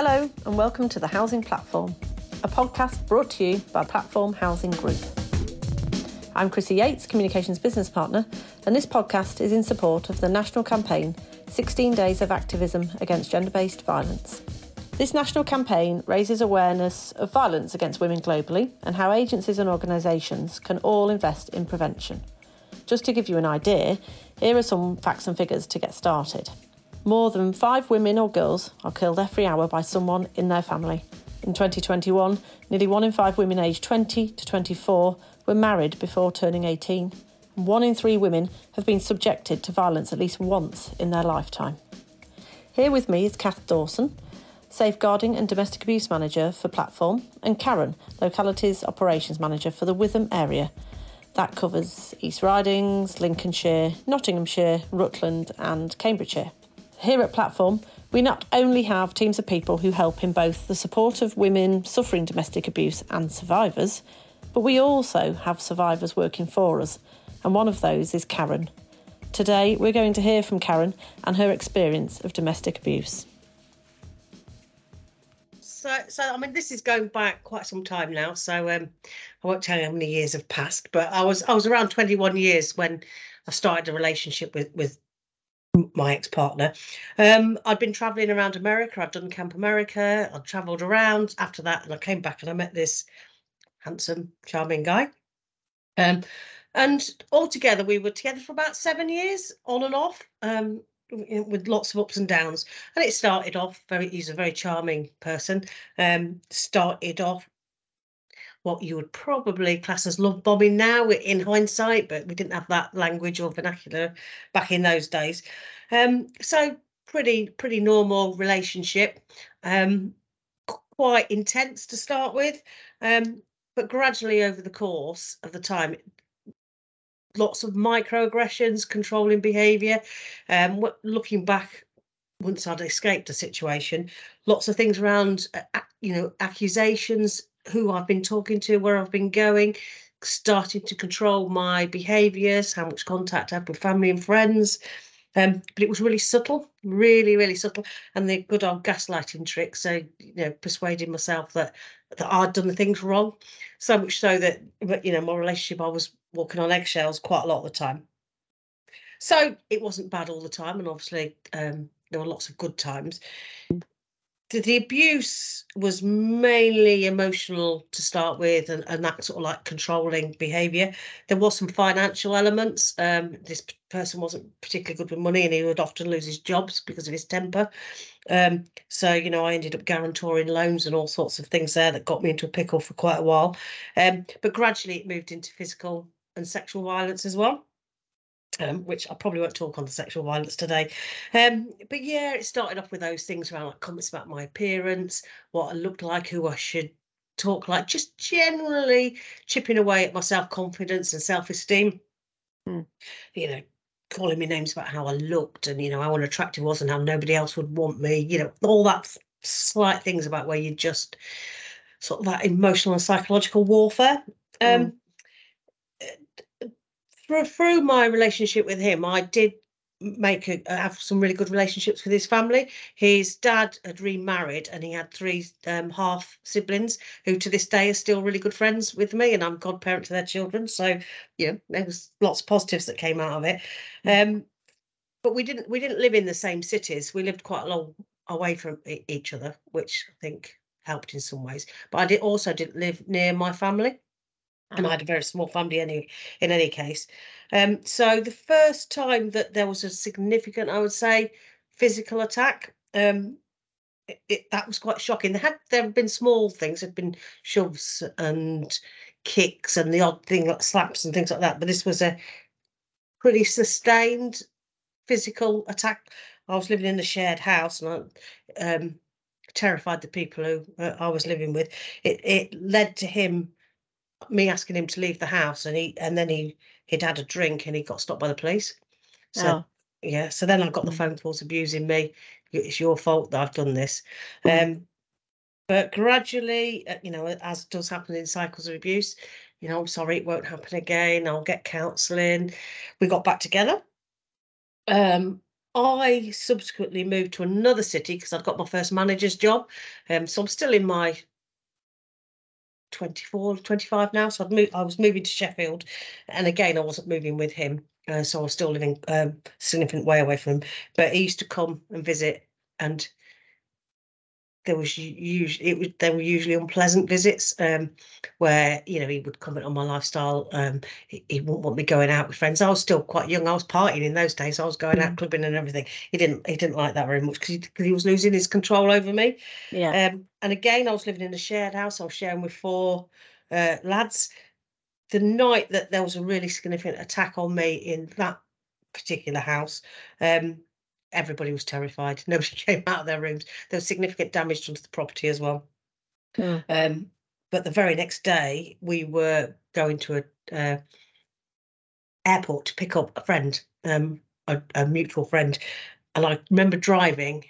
Hello, and welcome to the Housing Platform, a podcast brought to you by Platform Housing Group. I'm Chrissy Yates, Communications Business Partner, and this podcast is in support of the national campaign 16 Days of Activism Against Gender Based Violence. This national campaign raises awareness of violence against women globally and how agencies and organisations can all invest in prevention. Just to give you an idea, here are some facts and figures to get started. More than five women or girls are killed every hour by someone in their family. In 2021, nearly one in five women aged 20 to 24 were married before turning 18. One in three women have been subjected to violence at least once in their lifetime. Here with me is Kath Dawson, Safeguarding and Domestic Abuse Manager for Platform, and Karen, Localities Operations Manager for the Witham area. That covers East Ridings, Lincolnshire, Nottinghamshire, Rutland, and Cambridgeshire. Here at Platform, we not only have teams of people who help in both the support of women suffering domestic abuse and survivors, but we also have survivors working for us, and one of those is Karen. Today, we're going to hear from Karen and her experience of domestic abuse. So, so I mean, this is going back quite some time now. So, um, I won't tell you how many years have passed, but I was I was around 21 years when I started a relationship with with my ex-partner. Um, I'd been traveling around America. I'd done Camp America. I'd travelled around after that, and I came back and I met this handsome, charming guy. Um, and altogether, we were together for about seven years, on and off, um, with lots of ups and downs. And it started off very. He's a very charming person. Um, started off what you would probably class as love bombing now in hindsight, but we didn't have that language or vernacular back in those days. Um, so pretty pretty normal relationship, um, quite intense to start with, um, but gradually over the course of the time. Lots of microaggressions, controlling behaviour. Um, looking back once I'd escaped the situation, lots of things around, uh, you know, accusations, who I've been talking to, where I've been going, starting to control my behaviours, how much contact I have with family and friends. Um, but it was really subtle, really, really subtle, and the good old gaslighting trick. So, you know, persuading myself that that I'd done the things wrong, so much so that, you know, my relationship, I was walking on eggshells quite a lot of the time. So it wasn't bad all the time, and obviously um, there were lots of good times the abuse was mainly emotional to start with and, and that sort of like controlling behavior there was some financial elements. Um, this person wasn't particularly good with money and he would often lose his jobs because of his temper. Um, so you know i ended up guarantoring loans and all sorts of things there that got me into a pickle for quite a while. Um, but gradually it moved into physical and sexual violence as well um, which I probably won't talk on the sexual violence today. Um, but yeah, it started off with those things around like comments about my appearance, what I looked like, who I should talk like, just generally chipping away at my self confidence and self esteem. Mm. You know, calling me names about how I looked and you know how unattractive I was and how nobody else would want me. You know, all that slight things about where you just sort of that emotional and psychological warfare. Um, mm through, my relationship with him, I did make a, have some really good relationships with his family. His dad had remarried and he had three um, half siblings who to this day are still really good friends with me and I'm godparent to their children. So, you know, there was lots of positives that came out of it. Um, but we didn't we didn't live in the same cities. We lived quite a long away from each other, which I think helped in some ways. But I did also didn't live near my family and I had a very small family any in any case. Um, so the first time that there was a significant, I would say, physical attack, um, it, it, that was quite shocking. There had there have been small things, had been shoves and kicks and the odd thing like slaps and things like that, but this was a pretty sustained physical attack. I was living in a shared house and I um, terrified the people who uh, I was living with. It it led to him me asking him to leave the house and he and then he he'd had a drink and he got stopped by the police so oh. yeah so then i got the mm. phone calls abusing me it's your fault that i've done this um but gradually uh, you know as does happen in cycles of abuse you know i'm sorry it won't happen again i'll get counselling we got back together um I subsequently moved to another city because I'd got my first manager's job. Um, so I'm still in my 24, 25 now. So I'd moved, I was moving to Sheffield. And again, I wasn't moving with him. Uh, so I was still living um, significant way away from him. But he used to come and visit and there was usually it was there were usually unpleasant visits um, where you know he would comment on my lifestyle um, he, he, wouldn't want me going out with friends. I was still quite young. I was partying in those days. I was going out mm. clubbing and everything. He didn't he didn't like that very much because he, he, was losing his control over me. Yeah. Um, and again i was living in a shared house. I was sharing with four uh, lads. The night that there was a really significant attack on me in that particular house um, everybody was terrified. Nobody came out of their rooms. There was significant damage to the property as well. Yeah. Um, but the very next day, we were going to a uh, airport to pick up a friend, um, a, a, mutual friend, and I remember driving.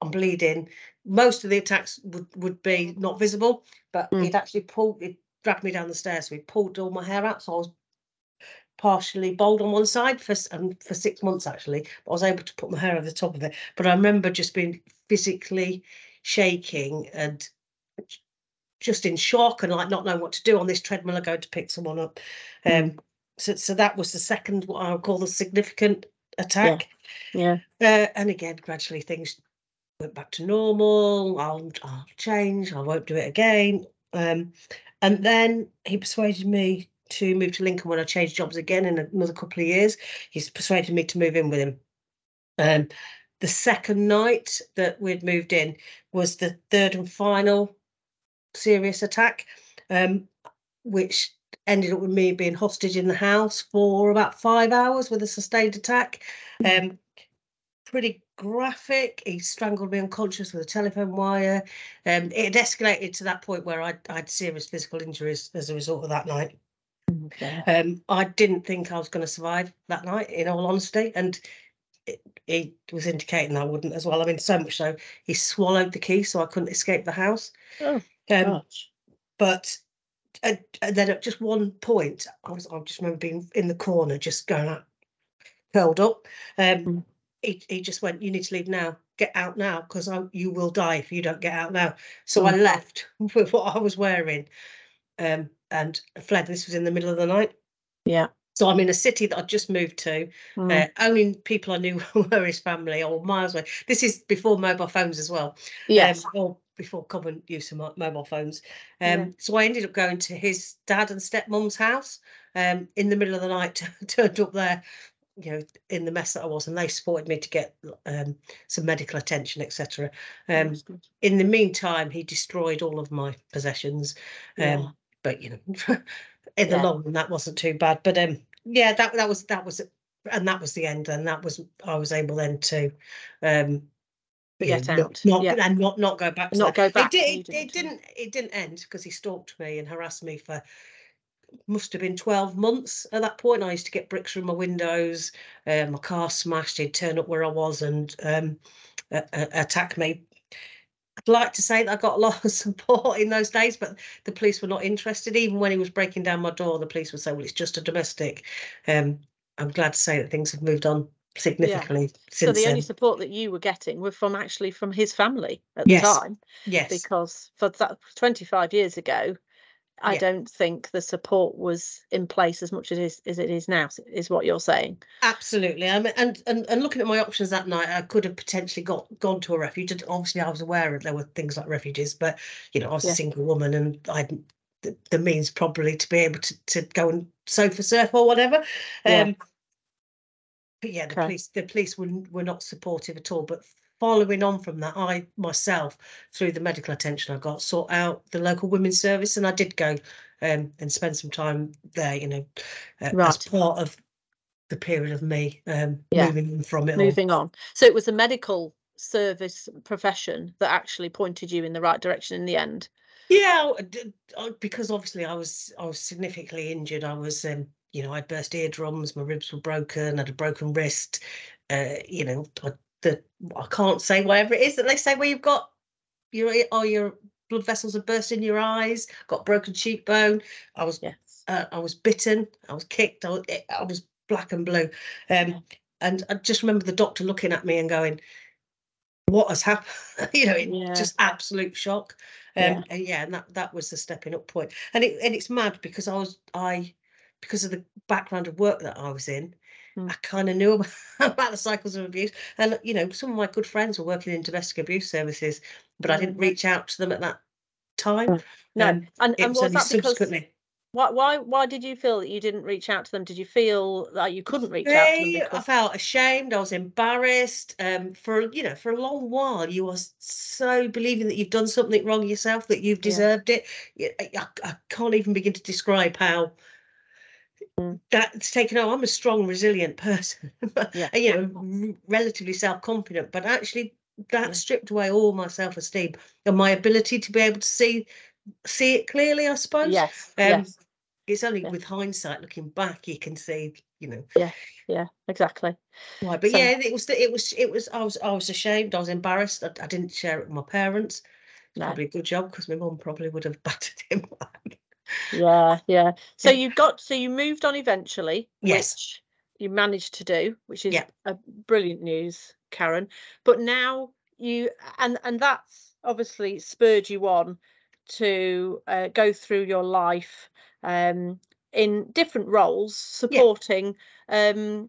I'm bleeding. Most of the attacks would, would be not visible, but mm. he'd actually pulled, it dragged me down the stairs. So he pulled all my hair out, so I was partially bald on one side for um, for six months actually. But I was able to put my hair over the top of it. But I remember just being physically shaking and just in shock and like not knowing what to do on this treadmill. I go to pick someone up. Um, mm. so so that was the second what I would call the significant attack. Yeah. yeah. Uh, and again, gradually things went back to normal. I'll I'll change. I won't do it again. Um, and then he persuaded me to move to Lincoln when I changed jobs again in another couple of years. He's persuaded me to move in with him. Um, the second night that we'd moved in was the third and final serious attack, um, which ended up with me being hostage in the house for about five hours with a sustained attack. Um, pretty graphic. He strangled me unconscious with a telephone wire. Um, it had escalated to that point where I'd, I had serious physical injuries as a result of that night. Um, I didn't think I was going to survive that night, in all honesty, and it, he was indicating I wouldn't as well. I mean, so much so he swallowed the key, so I couldn't escape the house. Oh, um. But uh, and then at just one point, I was I just remember being in the corner, just going out, curled up. Um, mm. he he just went, "You need to leave now. Get out now, because you will die if you don't get out now." So. I left with what I was wearing. Um, and fled. This was in the middle of the night. Yeah. So I'm in a city that I've just moved to. Mm. Uh, only people I knew were his family or miles away. This is before mobile phones as well. Yes. Um, or before common use of mobile phones. Um, yeah. So I ended up going to his dad and stepmom's house um, in the middle of the night. Turned up there, you know, in the mess that I was, and they supported me to get um, some medical attention, etc. Um, in the meantime, he destroyed all of my possessions. Um, yeah but you know, in the yeah. long run, that wasn't too bad. But um, yeah, that that was that was, and that was the end. And that was I was able then to um get know, out, not, yeah. and not not go back. Not go back. It, did, it, it didn't. It didn't end because he stalked me and harassed me for must have been 12 months at that point. I used to get bricks from my windows, uh, my car smashed, he'd turn up where I was and um, uh, attack me I'd like to say that I got a lot of support in those days, but the police were not interested. Even when he was breaking down my door, the police would say, "Well, it's just a domestic." Um, I'm glad to say that things have moved on significantly yeah. So the then. only support that you were getting were from actually from his family at yes. the time. Yes. Because for that 25 years ago, I yeah. don't think the support was in place as much as it is, as it is now. Is what you're saying? Absolutely. I mean, and, and and looking at my options that night, I could have potentially got gone to a refuge. Obviously, I was aware of there were things like refuges, but you know, I was yeah. a single woman, and I had the, the, means probably to be able to to go and sofa surf or whatever. Yeah. Um, but yeah, the okay. police the police were were not supportive at all. But following on from that, I myself, through the medical attention I got, sought out the local women's service, and I did go um, and spend some time there. You know, uh, right. as part of the period of me um, yeah. moving from it. Moving on. on. So it was a medical service profession that actually pointed you in the right direction in the end. Yeah, because obviously I was I was significantly injured. I was um, you know, I burst eardrums, my ribs were broken, I had a broken wrist. Uh, you know, I the I can't say whatever it is that they say where you've got your oh your blood vessels have burst in your eyes, got broken cheekbone. I was yes. uh, I was bitten, I was kicked, I was, I was black and blue. Um, and I just remember the doctor looking at me and going, "What has happened?" you know, Yeah. just absolute shock. Yeah. Um, and yeah, and that that was the stepping up point. And it and it's mad because I was I because of the background of work that I was in. I kind of knew about, the cycles of abuse. And you know, some of my good friends were working in domestic abuse services, but I didn't Mhm. reach out to them at that time. No, Um, and, it and was that because subsequently. why why why did you feel that you didn't reach out to them? Did you feel that you couldn't reach out to them Hey, I felt ashamed. I was embarrassed. Um, for you know, for a long while, you are so believing that you've done something wrong yourself, that you've deserved it. Yeah, I, I- I can't even begin to describe how. That's taken. Oh, I'm a strong, resilient person. but, Yeah. you know, r- relatively self-confident, but actually, that Yeah. stripped away all my self-esteem and my ability to be able to see see it clearly. I suppose. yes, Um, yes, It's only Yeah. with hindsight, looking back, you can see. You know. yeah, yeah exactly. Right, but So- yeah, it was the, it was it was I was I was ashamed. I was embarrassed. I, I didn't share it with my parents. It's No. probably a good job because my mum probably would have battered him. Yeah, yeah. So you got so you moved on eventually, Yes. which you managed to do, which is Yeah. a brilliant news, Karen. But now you and and that's obviously spurred you on to uh, go through your life um, in different roles, supporting um,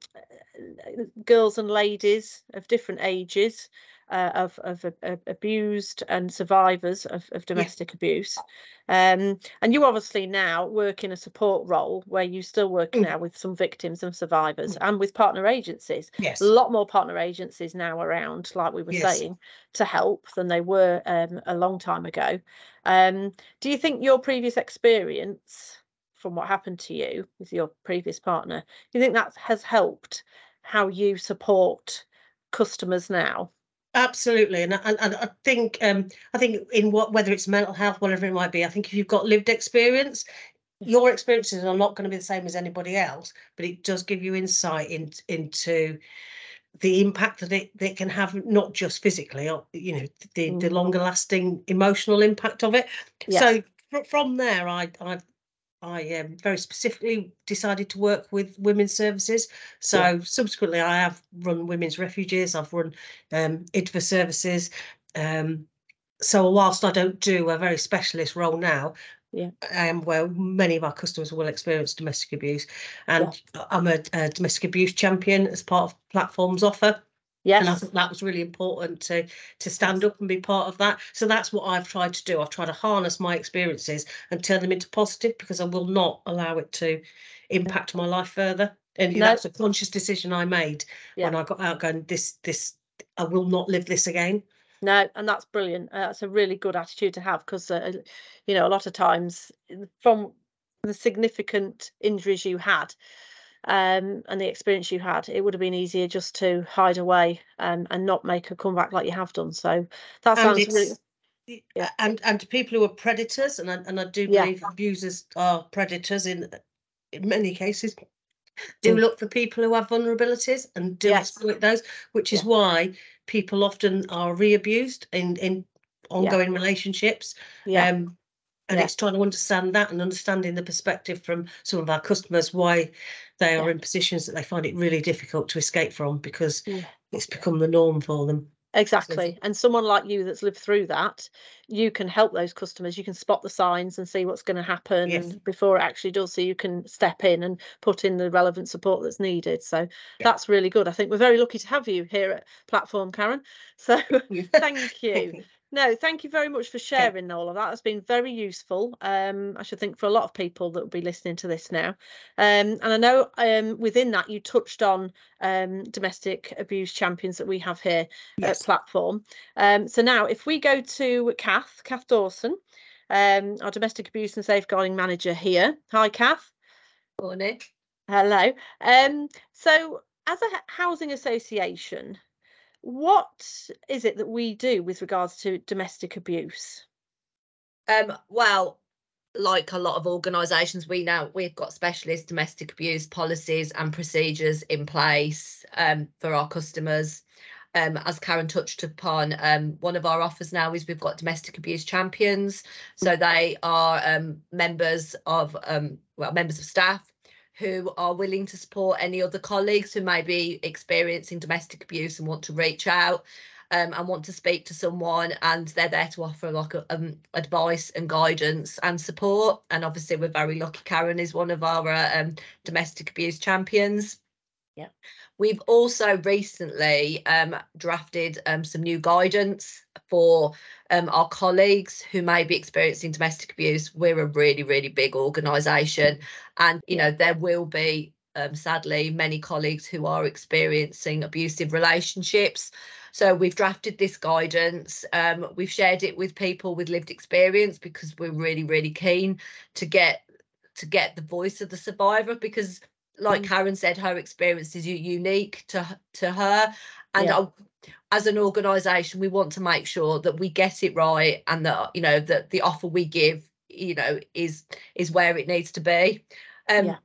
girls and ladies of different ages. Uh, of of a- abused and survivors of, of domestic abuse, um, and you obviously now work in a support role where you still work Mm. now with some victims and survivors and with partner agencies. yes. A lot more partner agencies now around, like we were Yes. saying, to help than they were um, a long time ago. Um, do you think your previous experience from what happened to you with your previous partner, do you think that has helped how you support customers now? Absolutely, and I- and, and I think um I think in what whether it's mental health, whatever it might be, I think if you've got lived experience, your experiences are not going to be the same as anybody else, but it does give you insight in, into the impact that it, that it can have, not just physically, or you know, the the Mhm. longer lasting emotional impact of it. Yes. So from there, I I I um, very specifically decided to work with women's services. So subsequently, I have run women's refuges. I've run um, IDVA services. Um, so whilst I don't do a very specialist role now, Yeah. um, where many of our customers will experience domestic abuse, and I'm a, a domestic abuse champion as part of platforms offer and I think that was really important to to stand up and be part of that. So that's what I've tried to do. I've tried to harness my experiences and turn them into positive because I will not allow it to impact my life further. And No. that's a conscious decision I made when I got out going, this this I will not live this again. No, and that's brilliant. Uh, that's a really good attitude to have because, uh, you know, a lot of times uh, from the significant injuries you had um, and the experience you had, it would have been easier just to hide away um, and not make a comeback like you have done. So that sounds really, yeah. and and to people who are predators, and I, and I do Yeah. believe abusers are predators in in many cases. Do Mm. look for people who have vulnerabilities and do Yes. exploit those, which is why people often are re-abused in in ongoing relationships. yeah, Um, and Yeah. it's trying to understand that and understanding the perspective from some of our customers why they are Yeah. in positions that they find it really difficult to escape from because Yeah. it's become the norm for them. exactly. And someone like you that's lived through that, you can help those customers. You can spot the signs and see what's going to happen Yes. before it actually does. So you can step in and put in the relevant support that's needed. So that's really good. I think we're very lucky to have you here at Platform, Karen. So thank you. No, thank you very much for sharing all of that. It's been very useful. Um, I should think for a lot of people that will be listening to this now. Um, and I know um, within that you touched on um, domestic abuse champions that we have here Yes. at Platform. Um, so now, if we go to Kath, Kath Dawson, um, our domestic abuse and safeguarding manager here. Hi, Kath. Morning. Hello. Um, so, as a housing association, what is it that we do with regards to domestic abuse? Um, well, like a lot of organisations, we now we've got specialist domestic abuse policies and procedures in place um, for our customers. Um, as Karen touched upon, um, one of our offers now is we've got domestic abuse champions. So they are um, members of um, well members of staff who are willing to support any other colleagues who may be experiencing domestic abuse and want to reach out um, and want to speak to someone and they're there to offer like um, advice and guidance and support. And obviously we're very lucky. Karen is one of our uh, um, domestic abuse champions. Yeah. We've also recently um, drafted um, some new guidance for um, our colleagues who may be experiencing domestic abuse we're a really really big organisation and you know there will be um, sadly many colleagues who are experiencing abusive relationships so we've drafted this guidance. Um, we've shared it with people with lived experience because we're really, really keen to get to get the voice of the survivor because like mm. Karen said, her experience is unique to to her. And yeah. As an organisation, we want to make sure that we get it right and that you know that the offer we give, you know, is is where it needs to be. Um, yeah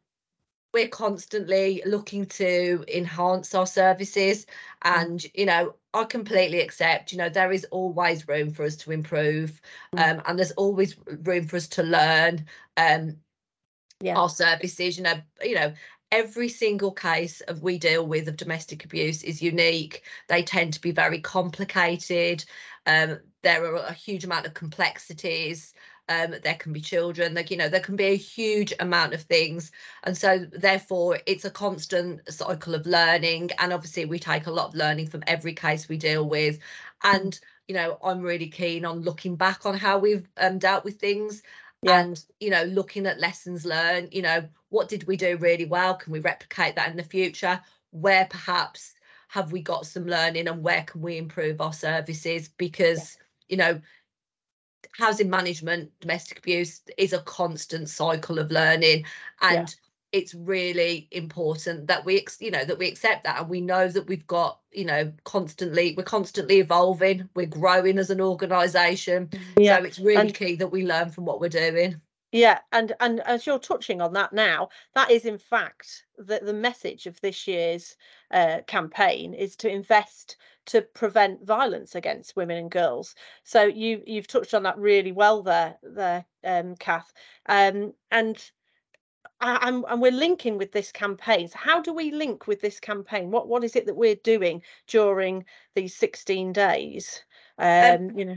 we're constantly looking to enhance our services and you know i completely accept you know there is always room for us to improve mm. um, and there's always room for us to learn um, yeah. our services you know you know every single case of we deal with of domestic abuse is unique. They tend to be very complicated. Um, there are a huge amount of complexities um, there can be children like you know there can be a huge amount of things. And so therefore it's a constant cycle of learning. And obviously we take a lot of learning from every case we deal with. And you know i'm really keen on looking back on how we've um, dealt with things yeah. and you know looking at lessons learned you know what did we do really well can we replicate that in the future where perhaps have we got some learning and where can we improve our services because yeah. you know housing management, domestic abuse is a constant cycle of learning, and yeah. It's really important that we, you know, that we accept that, and we know that we've got, you know, constantly, we're constantly evolving, we're growing as an organisation. Yeah. So it's really and, key that we learn from what we're doing. Yeah, and and as you're touching on that now, that is in fact the the message of this year's uh, campaign is to invest to prevent violence against women and girls. So you you've touched on that really well there, there, um, Kath. Um, and Am and we're linking with this campaign. So how do we link with this campaign? What what is it that we're doing during these 16 days? Um, um you know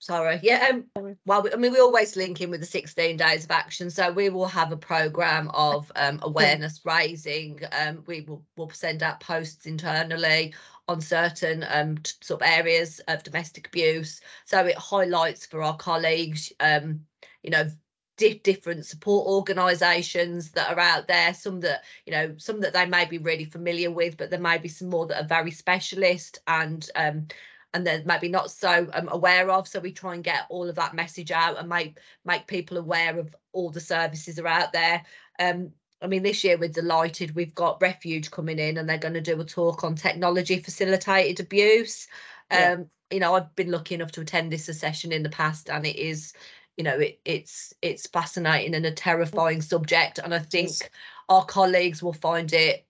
sorry yeah um, well i mean we always link in with the 16 days of action so we will have a program of um, awareness raising um, we will will send out posts internally on certain um, sort of areas of domestic abuse so it highlights for our colleagues um, you know different support organizations that are out there some that you know some that they may be really familiar with but there may be some more that are very specialist and um, and they're maybe not so um, aware of. So we try and get all of that message out and make make people aware of all the services are out there. Um, I mean, this year we're delighted. We've got Refuge coming in, and they're going to do a talk on technology facilitated abuse. Yeah. Um, you know, I've been lucky enough to attend this session in the past, and it is, you know, it, it's it's fascinating and a terrifying subject. And I think our colleagues will find it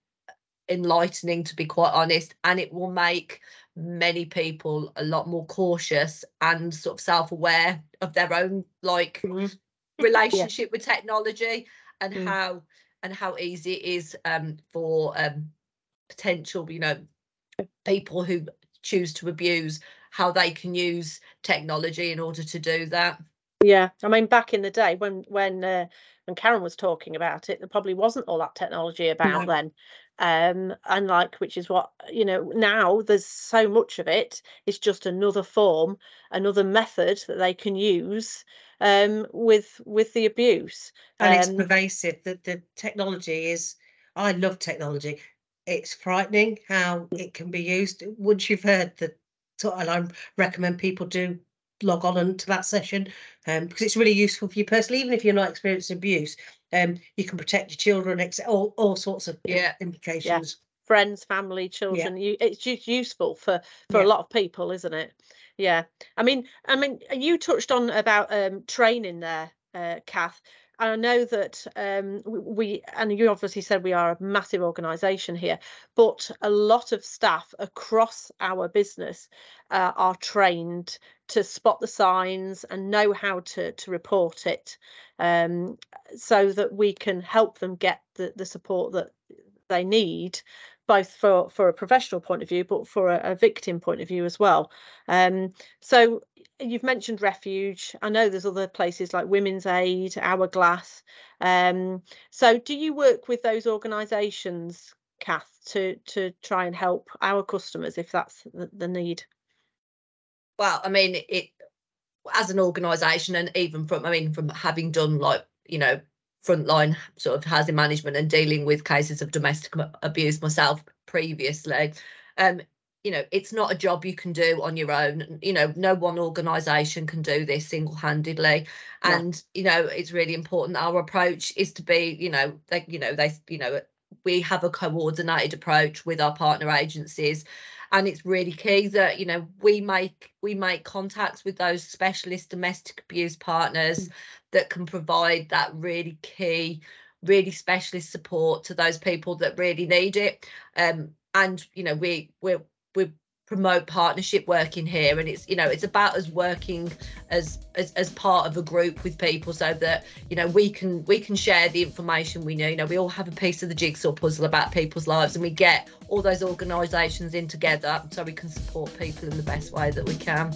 enlightening, to be quite honest, and it will make many people a lot more cautious and sort of self-aware of their own like mm-hmm. relationship yeah. with technology and mm. how and how easy it is um, for um, potential you know people who choose to abuse how they can use technology in order to do that yeah i mean back in the day when when uh, when karen was talking about it there probably wasn't all that technology about no. then um and like which is what you know now there's so much of it it's just another form another method that they can use um with with the abuse and um, it's pervasive that the technology is i love technology it's frightening how it can be used once you've heard the and i recommend people do log on into that session um, because it's really useful for you personally, even if you're not experiencing abuse. Um, you can protect your children, all all sorts of yeah. implications. Yeah. Friends, family, children. Yeah. You, it's just useful for for yeah. a lot of people, isn't it? Yeah. I mean, I mean, you touched on about um, training there, uh, Kath. I know that um, we, and you obviously said we are a massive organisation here, but a lot of staff across our business uh, are trained to spot the signs and know how to to report it, um, so that we can help them get the the support that they need both for for a professional point of view but for a, a victim point of view as well. Um, so you've mentioned refuge. I know there's other places like women's aid hourglass. Um, so do you work with those organizations kath to to try and help our customers if that's the, the need well i mean it as an organization and even from i mean from having done like you know frontline sort of housing management and dealing with cases of domestic abuse myself previously um you know it's not a job you can do on your own. You know no one organization can do this single-handedly. Yeah. and you know it's really important our approach is to be you know they you know they you know we have a coordinated approach with our partner agencies and it's really key that you know we make we make contacts with those specialist domestic abuse partners mm. that can provide that really key really specialist support to those people that really need it um and you know we we're we promote partnership working here. And it's you know it's about us working as, as as part of a group with people so that you know we can we can share the information we know you know we all have a piece of the jigsaw puzzle about people's lives and we get all those organizations in together so we can support people in the best way that we can.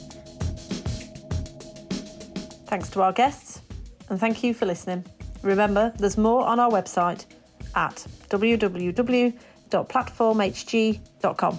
Thanks to our guests and thank you for listening. Remember there's more on our website at www.platformhg.com